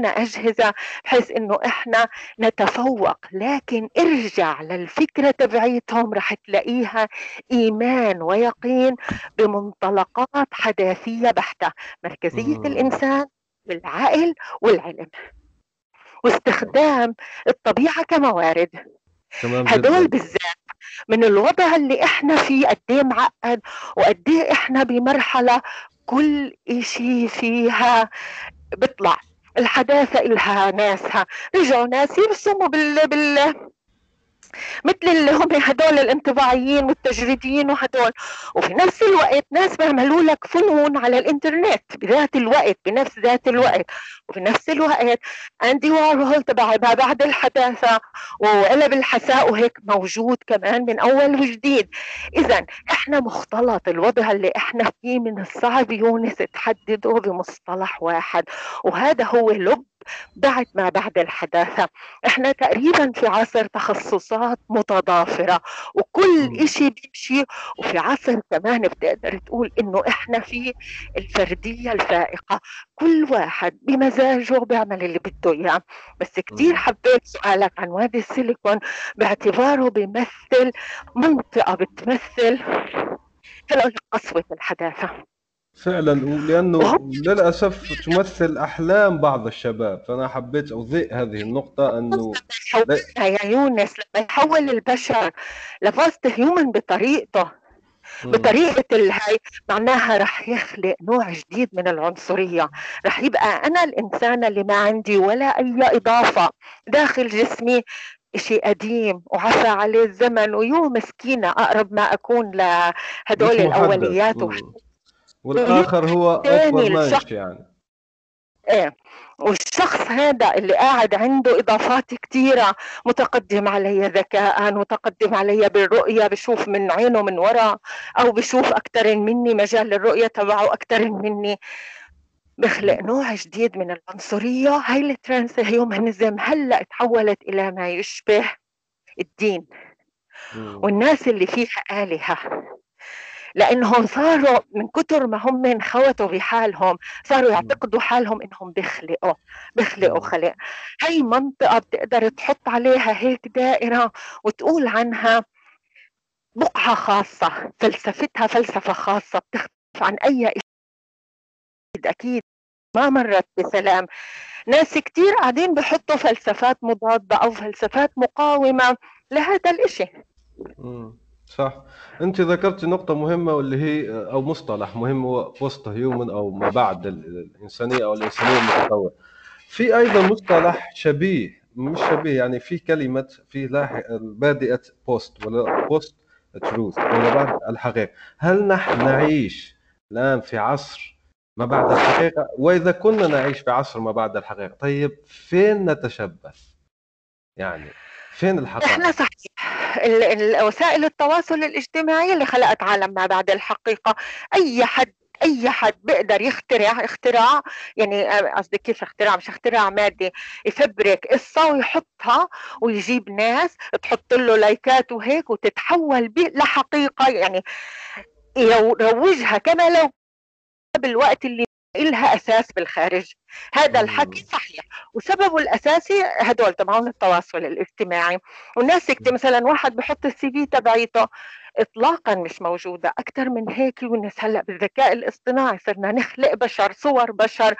لنا أجهزة بحيث إنه إحنا نتفوق. لكن ارجع للفكرة تبعيتهم رح تلاقيها إيمان ويقين بمنطلقات حداثية بحتة. مركزية مم. الإنسان والعقل والعلم. واستخدام الطبيعة كموارد. هدول بالذات من الوضع اللي إحنا فيه قد إيه معقد وقد إيه إحنا بمرحلة كل إشي فيها بيطلع. الحداثة إلها ناسها. رجعوا ناس يرسموا بال, بال... مثل اللي هم هدول الانطباعيين والتجريديين وهدول. وفي نفس الوقت ناس بيعملوا لك فنون على الإنترنت بذات الوقت بنفس ذات الوقت. وفي نفس الوقت اندي وارهول تبع بعد الحداثة وقلب الحساء وهيك موجود كمان من أول وجديد. اذا إحنا مختلط الوضع اللي إحنا فيه من الصعب يونس تحدده بمصطلح واحد. وهذا هو لب بعد ما بعد الحداثة إحنا تقريبا في عصر تخصصات متضافرة وكل إشي بيمشي وفي عصر كمان بتقدر تقول إنه إحنا في الفردية الفائقة كل واحد بمزاجه بيعمل اللي بده إياه. بس كثير حبيت سؤالك عن وادي السيليكون باعتباره بيمثل منطقة بتمثل قسوة الحداثة. فعلا ولأنه للأسف تمثل أحلام بعض الشباب. فأنا حبيت أضيء هذه النقطة أنه يا يونس لما يحول البشر لفاست هيومن بطريقته. بطريقة الهي معناها رح يخلق نوع جديد من العنصرية. رح يبقى أنا الإنسان اللي ما عندي ولا أي إضافة داخل جسمي شيء قديم وعفى عليه الزمن ويو مسكينة أقرب ما أكون لهدول الأوليات. والآخر هو اكبر ماشي يعني. إيه. والشخص هذا اللي قاعد عنده إضافات كثيره متقدم علي ذكاء متقدم علي بالرؤية بشوف من عينه من وراء أو بشوف أكثر مني مجال الرؤية تبعه أكثر مني. بخلق نوع جديد من العنصرية. هاي الترانس هيومانيزم هلأ تحولت إلى ما يشبه الدين. والناس اللي فيها آلهة. لأنهم صاروا من كثر ما هم انخوتوا بحالهم صاروا يعتقدوا حالهم إنهم بيخلقوا بيخلقوا خلق. هي منطقة بتقدر تحط عليها هيك دائرة وتقول عنها بقعة خاصة فلسفتها فلسفة خاصة بتختلف عن أي أكيد أكيد ما مرت بسلام. ناس كتير قاعدين بحطوا فلسفات مضادة أو فلسفات مقاومة لهذا الإشي. صح. انت ذكرت نقطة مهمة واللي هي أو مصطلح مهم هو post human أو ما بعد الإنسانية أو الإنسانية المتطورة. في أيضا مصطلح شبيه مش شبيه يعني في كلمة في لاحق بادئة post ولا post truth ولا بعد الحقيقة. هل نحن نعيش الآن في عصر ما بعد الحقيقة؟ وإذا كنا نعيش في عصر ما بعد الحقيقة طيب فين نتشبث؟ يعني فين الحقائق؟ إحنا صحيح. وسائل التواصل الاجتماعي اللي خلقت عالم ما بعد الحقيقة. أي حد أي حد بيقدر يخترع اختراع يعني قصدي كيف اختراع؟ مش اختراع مادي يفبرك قصة ويحطها ويجيب ناس تحط له لايكات وهيك وتتحول لحقيقة. يعني يروجها كما لو بالوقت اللي إلها أساس بالخارج؟ هذا الحكي صحيح. وسببه الأساسي هدول تبعون التواصل الاجتماعي. والناس مثلا واحد بحط السي في تبعيته. اطلاقا مش موجودة أكثر من هيك يونس. هلأ بالذكاء الاصطناعي صرنا نخلق بشر صور بشر.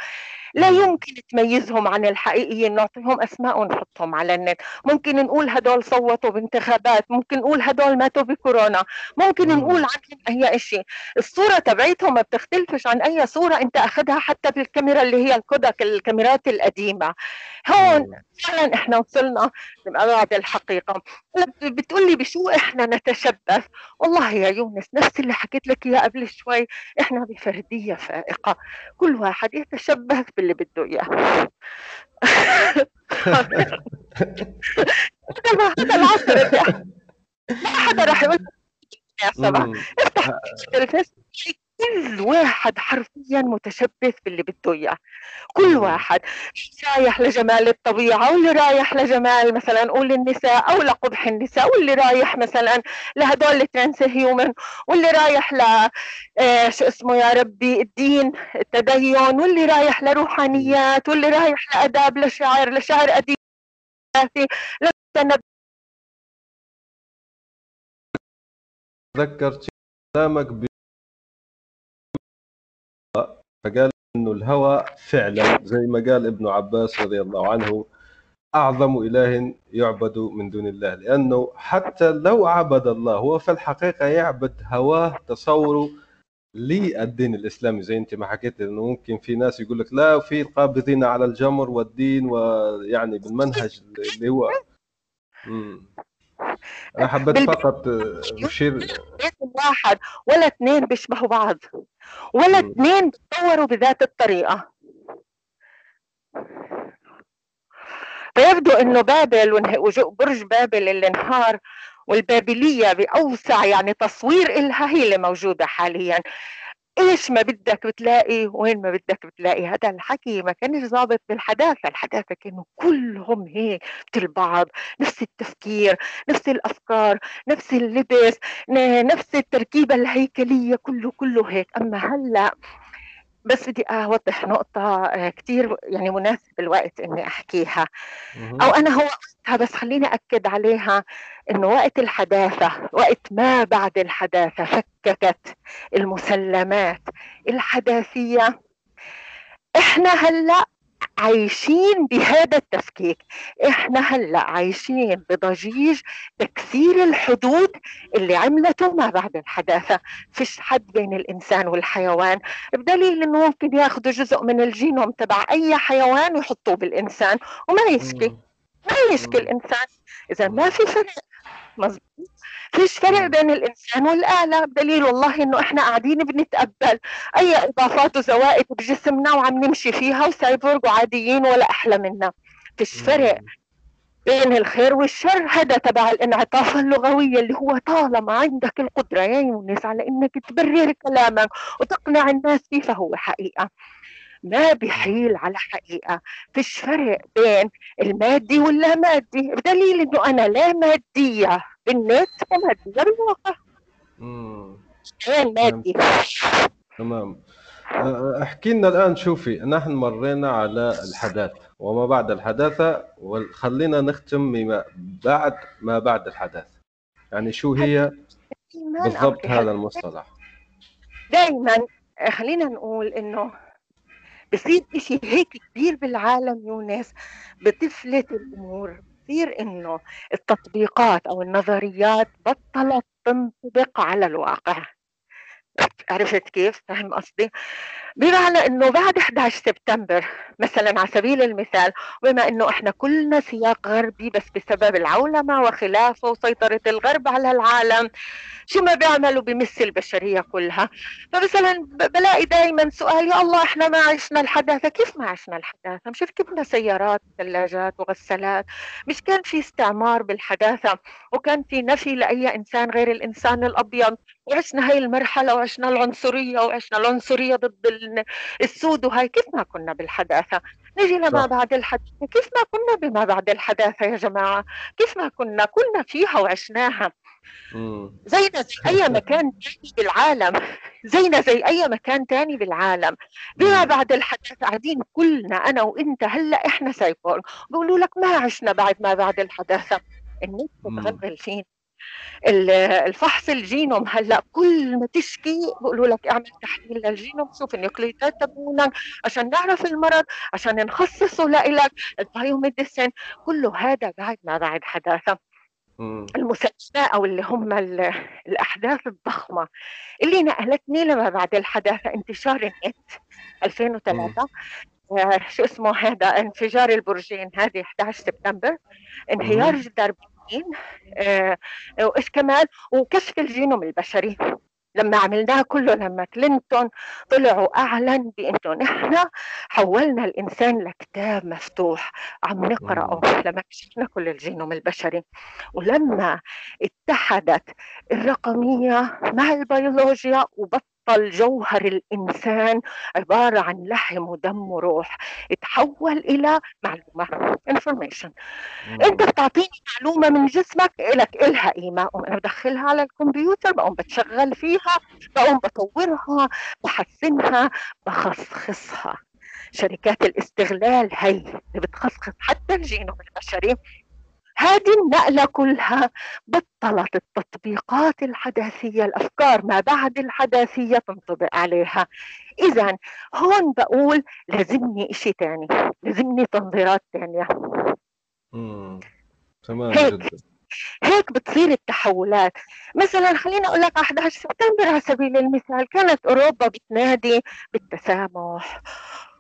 لا يمكن تميزهم عن الحقيقيين. نعطيهم أسماء ونحطهم على النت. ممكن نقول هدول صوتوا بانتخابات. ممكن نقول هدول ماتوا بكورونا. ممكن نقول عنهم أي شيء الصورة تبعيتهم ما بتختلفش عن أي صورة أنت أخذها حتى بالكاميرا اللي هي الكودك الكاميرات القديمة. هون فعلا إحنا وصلنا لابعد الحقيقة. بتقول لي بشو إحنا نتشبث؟ والله يا يونس نفس اللي حكيت لك إياه قبل شوي إحنا بفردية فائقة كل واحد يتشبث باللي بده إياه. هذا العصر ما حدا راح يقول افتح كل واحد حرفيا متشبث باللي بده إياه. كل واحد رايح لجمال الطبيعة؟ واللي رايح لجمال مثلا نقول النساء أو لقبح النساء واللي رايح مثلا لهدول الترانس هيومن واللي رايح ل آه شو اسمه يا ربي الدين التدين واللي رايح لروحانيات واللي رايح لآداب لشعر لشعر ادبي تذكرت كلامك فقال إنه الهوى فعلا زي ما قال ابن عباس رضي الله عنه أعظم إله يعبد من دون الله لأنه حتى لو عبد الله هو في الحقيقة يعبد هواه تصوره للدين الإسلامي زي أنت ما حكيت إنه ممكن في ناس يقول لك لا في القابضين على الجمر والدين ويعني بالمنهج اللي هو. أنا حبيت فقط اشير واحد ولا اثنين بيشبهوا بعض ولا اثنين بتطوروا بذات الطريقة. فيبدو إنه بابل برج بابل اللي انهار والبابلية بأوسع يعني تصوير إلها هي اللي موجودة حاليا. إيش ما بدك بتلاقي وين ما بدك بتلاقي؟ هذا الحكي ما كانش ضابط بالحداثة الحداثة كانوا كلهم هيك مثل بعض نفس التفكير نفس الأفكار نفس اللبس نفس التركيبة الهيكلية كله كله هيك. أما هلأ بس بدي اوضح نقطة آه، كثير يعني مناسب الوقت إني أحكيها. أو أنا هو بس خليني أكد عليها إنه وقت الحداثة وقت ما بعد الحداثة فككت المسلمات الحداثية. إحنا هلأ عايشين بهذا التفكيك. إحنا هلأ عايشين بضجيج تكسير الحدود اللي عملته ما بعد الحداثة. فيش حد بين الإنسان والحيوان. بدليل إنه ممكن ياخذوا جزء من الجينوم تبع أي حيوان ويحطوه بالإنسان. وما يشكي ما يشكي الانسان إذا ما في فرق مزبوط فيش فرق بين الإنسان والآلة. بدليل والله إنه إحنا قاعدين بنتقبل أي إضافات وزوائد بجسمنا وعم نمشي فيها وسايبورغ وعاديين ولا أحلى منا. فيش فرق بين الخير والشر. هذا تبع الانعطاف اللغوية اللي هو طالما عندك القدرة يا يونس على إنك تبرر كلامك وتقنع الناس فيه فهو حقيقة. ما بحيل على حقيقة فيش فرق بين المادي واللا مادي بدليل إنه أنا لا مادية بالنت ومادية بالواقع غير مادي. تمام. احكي لنا الآن شوفي نحن مرينا على الحداثة وما بعد الحداثة وخلينا نختم بما بعد ما بعد الحداثة. يعني شو هي بالضبط هذا المصطلح؟ دائما خلينا نقول إنه بصير إشي هيك كبير بالعالم يونس بتفلت الأمور بصير إنه التطبيقات أو النظريات بطلت تنطبق على الواقع عرفت كيف؟ فهم قصدي؟ بمعنى إنه بعد 11 سبتمبر مثلا على سبيل المثال بما إنه إحنا كلنا سياق غربي بس بسبب العولمة وخلافه وسيطرة الغرب على العالم شو ما بيعملوا بمس البشرية كلها؟ فمثلا بلاقي دائما سؤال يا الله إحنا ما عشنا الحداثة كيف ما عشنا الحداثة؟ مش ركبنا سيارات ثلاجات وغسالات مش كان في استعمار بالحداثة؟ وكان في نفي لأي إنسان غير الإنسان الأبيض؟ وعشنا هاي المرحلة وعشنا العنصرية وعشنا العنصرية ضد السود وهاي كيف ما كنا بالحداثة؟ نجي لما بعد الحداثة كيف ما كنا بما بعد الحداثة يا جماعة؟ كيف ما كنا كنا فيها وعشناها. زينا زي أي مكان بالعالم. زينا زي أي مكان تاني بالعالم. بما بعد الحدث قاعدين كلنا أنا وإنت هلأ إحنا سايبورغ بيقولوا لك ما عشنا بعد ما بعد الحداثة. النت بتغبل فينا. الفحص الجينوم هلأ كل ما تشكي بيقولوا لك اعمل تحليل للجينوم شوف ال nucleotides تبعونك عشان نعرف المرض عشان نخصصه لإلك ال biomedicine كله هذا بعد ما بعد حداثة. المسلسلات أو اللي هم الأحداث الضخمة. اللي نقلتني لما بعد الحداثة انتشار النت 2003 آه شو اسمه هذا؟ انفجار البرجين هذه 11 سبتمبر انهيار جدار برلين آه وايش كمان وكشف الجينوم البشري. لما عملناه كله لما كلينتون طلع واعلن بإنه نحن حولنا الإنسان لكتاب مفتوح عم نقرأه لما كشفنا كل الجينوم البشري. ولما اتحدت الرقمية مع البيولوجيا وبطل جوهر الإنسان عبارة عن لحم ودم وروح تحول إلى معلومة information. أنت بتعطيني معلومة من جسمك لك إلها قيمة وأنا بدخلها على الكمبيوتر بقوم بتشغل فيها بقوم بطورها بحسنها بخصخصها. شركات الاستغلال هي اللي بتخصخص حتى الجينوم البشري. هذه النقلة كلها بطلت التطبيقات الحداثية الأفكار ما بعد الحداثية تنطبق عليها. إذا هون بقول لازمني إشي تاني لازمني تنظيرات تانية. تمام هيك. جدا. هيك بتصير التحولات. مثلا خليني أقول لك 11 سبتمبر على سبيل المثال كانت أوروبا بتنادي بالتسامح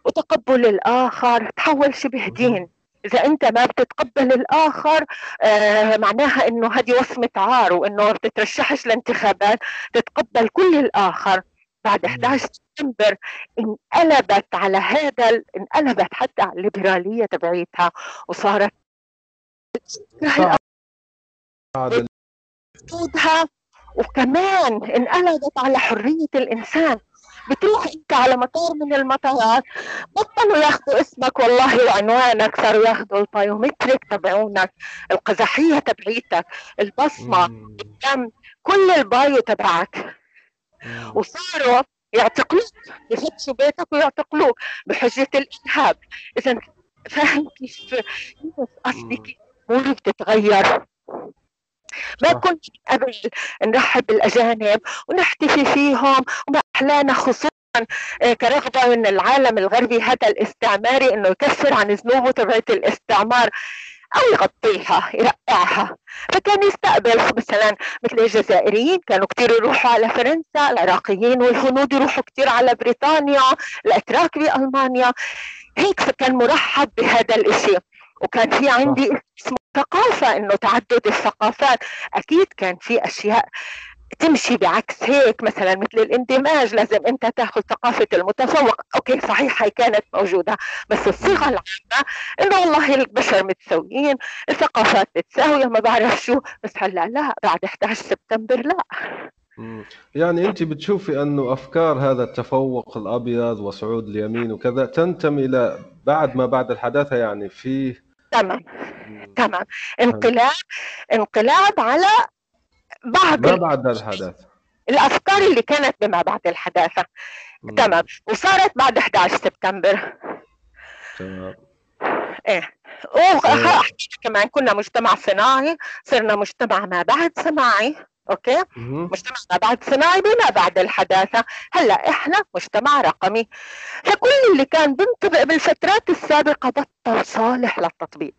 وتقبل الآخر تحول شبه دين. إذا أنت ما بتتقبل الآخر آه معناها إنه هذه وصمة عار وإنه ما بتترشحش لانتخابات تتقبل كل الآخر. بعد 11 سبتمبر انقلبت على هذا انقلبت حتى على الليبرالية تبعيتها وصارت حدودها وكمان انقلبت على حرية الإنسان. بتروح انت على مطار من المطارات بطلوا ياخذوا اسمك والله وعنوانك صاروا ياخذوا ال biometric تبعونك القزحية تبعيتك البصمة الدم كل ال bio تبعك. وصاروا يعتقلوك يفتشوا بيتك ويعتقلوك بحجة الإرهاب. اذا فاهم كيف قصدي كيف الأمور بتتغير. ما كنت قبل نرحب بالأجانب ونحتفي فيهم وما احلانا خصوصا كرغبة من العالم الغربي هذا الاستعماري إنه يكفر عن ذنوبه تبعت الاستعمار أو يغطيها يرقعها. فكان يستقبل مثلا مثل الجزائريين كانوا كثير يروحوا على فرنسا العراقيين والهنود يروحوا كثير على بريطانيا الأتراك بألمانيا. هيك فكان مرحب بهذا الشيء وكان في عندي اسمه ثقافة إنه تعدد الثقافات. أكيد كان في أشياء تمشي بعكس هيك مثلا مثل الاندماج لازم أنت تأخذ ثقافة المتفوق. أوكي صحيح هي كانت موجودة بس الصيغة العامة إنه والله البشر متساويين الثقافات متساوية ما بعرف شو بس هلأ لا بعد 11 سبتمبر لا. يعني أنت بتشوفي انه أفكار هذا التفوق الأبيض وصعود اليمين وكذا تنتمي إلى بعد ما بعد الحداثة يعني فيه تمام. تمام. انقلاب انقلاب على بعض ما بعد الحداثة. الأفكار اللي كانت بما بعد الحداثة. مم. تمام. وصارت بعد 11 سبتمبر. تمام. إيه. واحكي كمان كنا مجتمع صناعي صرنا مجتمع ما بعد صناعي. أوكي؟ مم. مجتمع ما بعد صناعي بما بعد الحداثة. هلأ إحنا مجتمع رقمي. فكل اللي كان بينطبق بالفترات السابقة بطل صالح للتطبيق.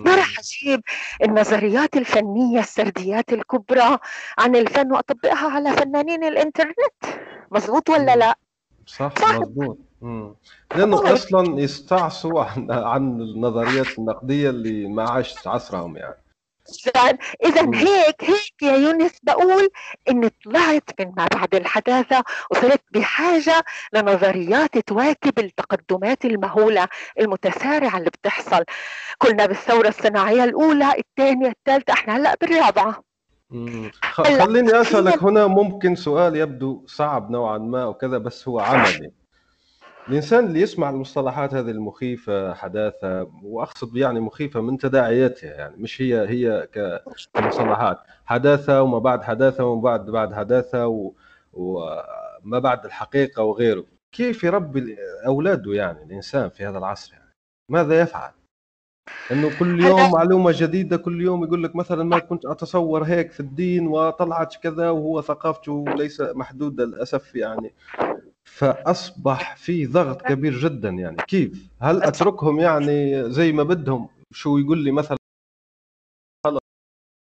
ما راح أجيب النظريات الفنية السرديات الكبرى عن الفن وأطبقها على فنانين الإنترنت. مزبوط ولا لا؟ صح, صح. مزبوط لأنه أصلا يستعصوا عن عن النظريات النقدية اللي ما عاشت عصرهم يعني. إذا هيك هيك يا يونس بقول اني طلعت من ما بعد الحداثة وصرت بحاجة لنظريات تواكب التقدمات المهولة المتسارعة اللي بتحصل. كنا بالثورة الصناعية الأولى الثانية الثالثة إحنا هلأ بالرابعة. خليني أسألك هنا ممكن سؤال يبدو صعب نوعا ما وكذا بس هو عملي. الإنسان اللي يسمع المصطلحات هذه المخيفة حداثة وأقصد يعني مخيفة من تداعياتها يعني مش هي هي كمصطلحات. حداثة وما بعد حداثة وما بعد بعد حداثة و... وما بعد الحقيقة وغيره. كيف يربي أولاده يعني الإنسان في هذا العصر يعني؟ ماذا يفعل؟ إنه كل يوم معلومة جديدة كل يوم يقول لك مثلا ما كنت أتصور هيك في الدين وطلعت كذا وهو ثقافته ليس محدوده للأسف يعني. فأصبح في ضغط كبير جدا يعني. كيف؟ هل أتركهم يعني زي ما بدهم؟ شو يقول لي مثلا؟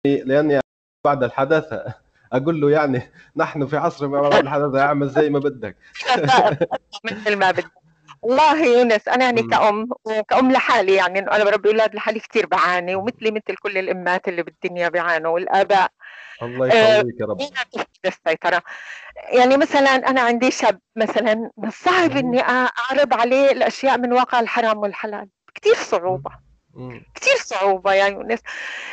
لأني بعد الحداثة أقول له يعني نحن في عصر ما بعد الحداثة أعمل زي ما بدك. مثل ما بدك. والله يونس أنا يعني كأم وكأم لحالي يعني إنه أنا بربي أولاد لحالي كثير بعاني ومثلي مثل كل الامات اللي بالدنيا بيعانوا والآباء. الله يقويك يا رب. السيطرة يعني مثلا أنا عندي شاب مثلا الصعب إني أعرض عليه الأشياء من واقع الحرام والحلال كثير صعوبة. كثير صعوبة يا يونس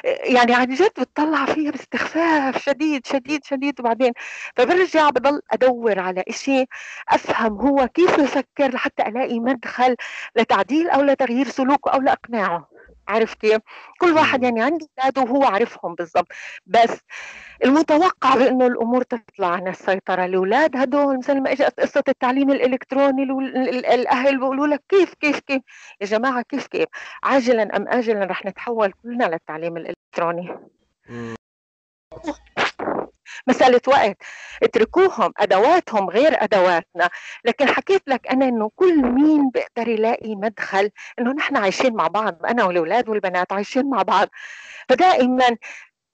يعني عن جد بتطلع فيها باستخفاف شديد شديد شديد. وبعدين فبرجع بضل أدور على إشي أفهم هو كيف يفكر لحتى ألاقي مدخل لتعديل أو لتغيير سلوكه أو لإقناعه. عارف كيف؟ كل واحد يعني عنده أولاده وهو عارفهم بالضبط. بس المتوقع بأنه الأمور تطلع عن السيطرة. الأولاد هدول مثل ما إجت قصة التعليم الإلكتروني الأهل بيقولوا لك كيف كيف كيف؟ يا جماعة كيف كيف؟ عاجلا أم اجلا رح نتحول كلنا للتعليم الإلكتروني. مسألة وقت. اتركوهم أدواتهم غير أدواتنا. لكن حكيت لك أنا أنه كل مين بيقدر يلاقي مدخل أنه نحن عايشين مع بعض أنا والأولاد والبنات عايشين مع بعض. فدائما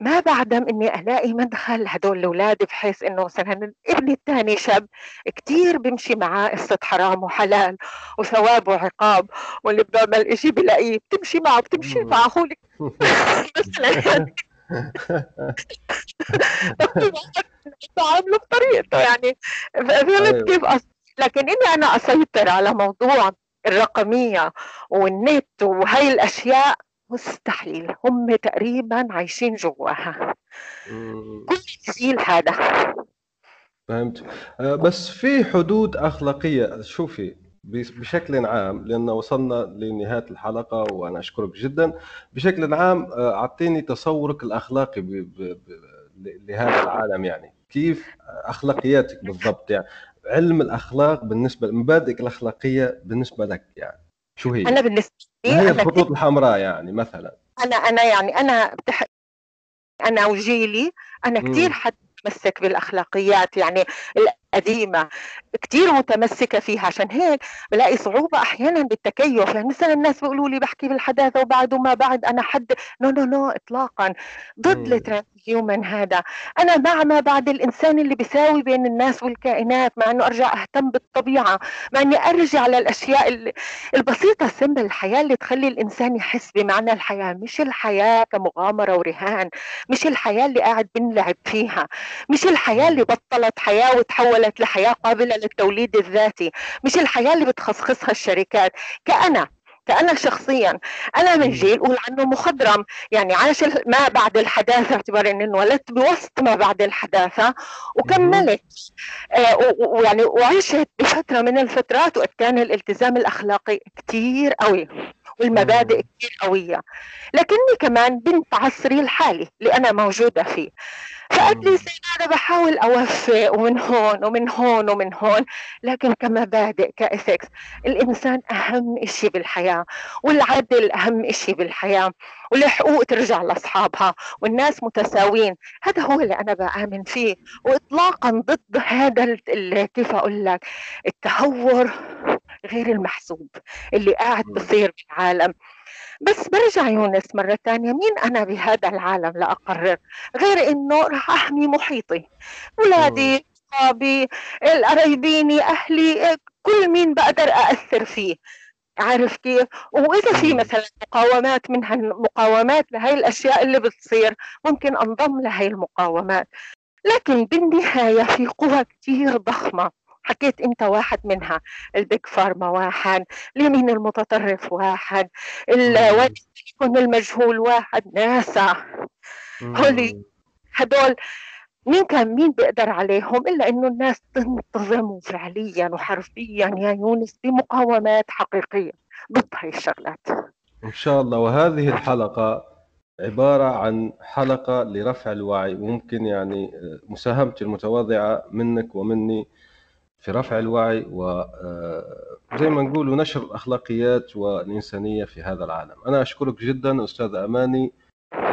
ما بعدم إني ألاقي مدخل هدول الأولاد بحيث إنه مثلا ابني الثاني شاب كثير بمشي معاه قصة حرام وحلال وثواب وعقاب واللي بيعمل إشي بلاقيه بتمشي معه بتمشي معه مثلا بعامله بطريقته يعني فهمت أيوه. كيف أص... لكن إني أنا أسيطر على موضوع الرقمية والنت وهي الأشياء مستحيل هم تقريبا عايشين جواها. كل الجيل هذا. فهمت. آه، بس في حدود أخلاقية شوفي بشكل عام لأن وصلنا لنهاية الحلقة وأنا أشكرك جدا. بشكل عام آه، أعطيني تصورك الأخلاقي ب... ب... ب... لهذا العالم يعني. كيف أخلاقياتك بالضبط يعني؟ علم الأخلاق بالنسبة لمبادئك الأخلاقية بالنسبة لك يعني شو هي؟ أنا بالنسبة لي هي الخطوط الحمراء يعني مثلا. أنا أنا يعني أنا بتح... أنا وجيلي أنا كثير حد متمسك بالأخلاقيات يعني. القديمه كثير متمسكة فيها. عشان هيك بلاقي صعوبة أحيانا بالتكيف. يعني مثلا الناس بيقولوا لي بحكي بالحداثة وبعد وما بعد أنا حد. no no no اطلاقا. ضد ال transhuman هذا. أنا مع ما بعد الإنسان اللي بيساوي بين الناس والكائنات مع إنه أرجع أهتم بالطبيعة مع إني أرجع للأشياء البسيطة السمبل الحياة اللي تخلي الإنسان يحس بمعنى الحياة. مش الحياة كمغامرة ورهان. مش الحياة اللي قاعد بنلعب فيها. مش الحياة اللي بطلت حياة وتحولت لحياه قابلة للتوليد الذاتي مش الحياة اللي بتخصخصها الشركات. كأنا كأنا شخصيا أنا من جيل قول عنه مخضرم. يعني عاش ما بعد الحداثة اعتبار أني انولدت بوسط ما بعد الحداثة وكملت. آه ويعني وعشت بفترة من الفترات وقت كان الالتزام الأخلاقي كثير قوي. والمبادئ كثير قوية. لكني كمان بنت عصري الحالي اللي أنا موجودة فيه. فقد لي أنا بحاول أوفق ومن هون ومن هون ومن هون لكن كمبادئ كاثكس الإنسان أهم شيء بالحياة والعدل أهم شيء بالحياة والحقوق ترجع لأصحابها والناس متساويين. هذا هو اللي أنا بآمن فيه. واطلاقا ضد هذا كيف أقول لك؟ التهور غير المحسوب اللي قاعد بصير بالعالم بس برجع يونس مرة ثانية مين أنا بهذا العالم لأقرر غير إنه راح أحمي محيطي. أولادي أصحابي القرايبيني أهلي كل مين بقدر أأثر فيه. عارف كيف؟ وإذا في مثلا مقاومات من هالمقاومات لهي الأشياء اللي بتصير ممكن أنضم لهي المقاومات. لكن بالنهاية في قوى كثير ضخمة. حكيت إنت واحد منها البيج فارما واحد اليمين المتطرف واحد يكون المجهول واحد ناسا. هولي. هدول مين كان مين بيقدر عليهم؟ إلا إنه الناس تنتظم فعليا وحرفيا يا يونس بمقاومات حقيقية ضد هاي الشغلات. إن شاء الله. وهذه الحلقة عبارة عن حلقة لرفع الوعي وممكن يعني مساهمتي المتواضعة منك ومني في رفع الوعي وزي ما نقول نشر الأخلاقيات والإنسانية في هذا العالم. أنا أشكرك جدا أستاذ أماني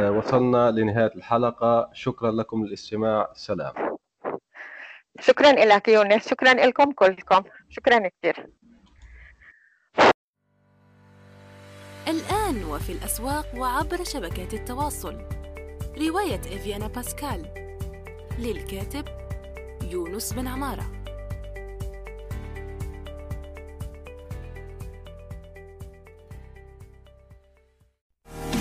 وصلنا لنهاية الحلقة. شكرا لكم للاستماع. سلام. شكرا لك يونس. شكرا لكم كلكم. شكرا كثير. الآن وفي الأسواق وعبر شبكات التواصل. رواية إفيانا باسكال. للكاتب يونس بن عمارة.